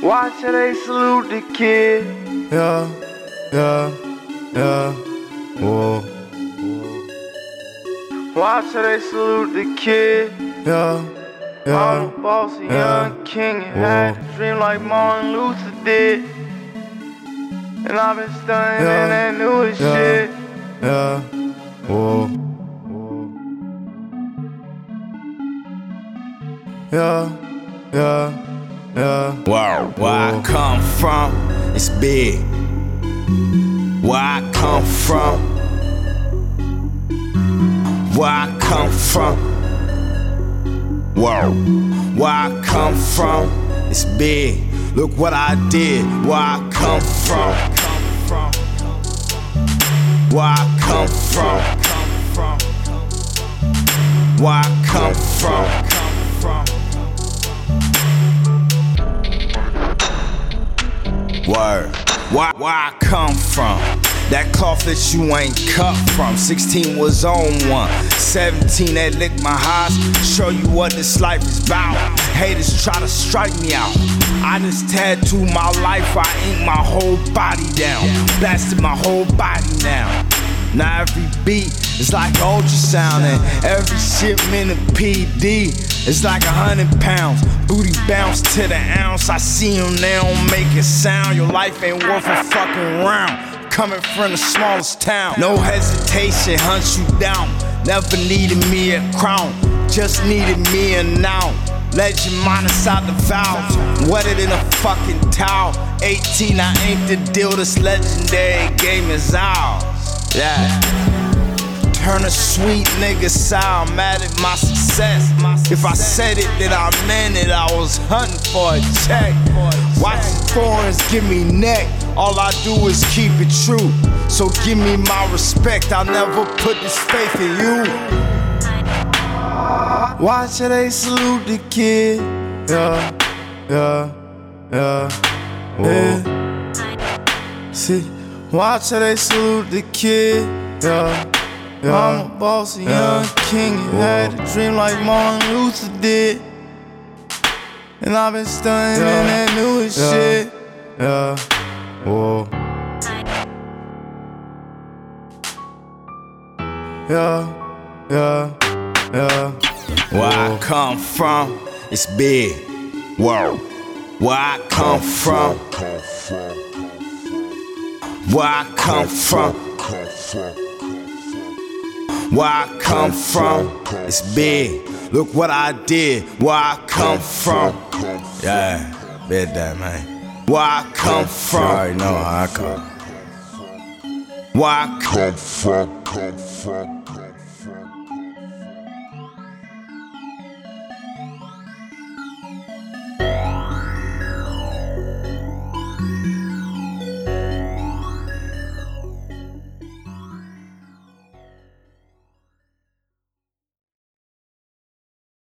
Why should they salute the kid? Yeah, yeah, yeah. Whoa. Why should they salute the kid? Yeah, yeah. I'm a bossy yeah. young king and had a dream like Martin Luther did. And I've been studying Yeah. in that newest Yeah. shit. Yeah. Whoa. Yeah. Yeah. Yeah. Wow, where I come from, it's big. Where I come from, where I come from, whoa. Where I come from, it's big. Look what I did, where I come from, where I come from, where I come from. Word. Why, where I come from? That cloth that you ain't cut from. 16 was on one. 17 that licked my highs. Show you what this life is about. Haters try to strike me out. I just tattooed my life. I ink my whole body down. Blasted my whole body now. Now every beat is like ultrasound and every shipment of PD is like a hundred pounds. Booty bounce to the ounce. I see him now make it sound. Your life ain't worth a fucking round. Coming from the smallest town. No hesitation, hunt you down. Never needed me a crown, just needed me a noun. Legend minus out the vowels, wetter in a fucking towel. 18, I ain't the deal. This legendary game is ours. Yeah. Turn a sweet nigga sour, mad at my success. If I said it, then I meant it. I was hunting for a check. Watching foreigners give me neck. All I do is keep it true. So give me my respect. I'll never put this faith in you. Why should they salute the kid? Yeah, yeah, yeah, yeah. See, why how they salute the kid? Yeah, yeah. I'm a bossy Yeah. young king You had a dream like Martin Luther did. And I've been studying Yeah. in that newest Yeah. shit. Yeah. Whoa. Yeah. Yeah. Yeah. Where I come from, it's big. Whoa. Where I come from, where I come from, where I come from, it's big. Look what I did, where I come from. Yeah, bet that, man. Where I come from. You already know how I come. Where I come come from, come from.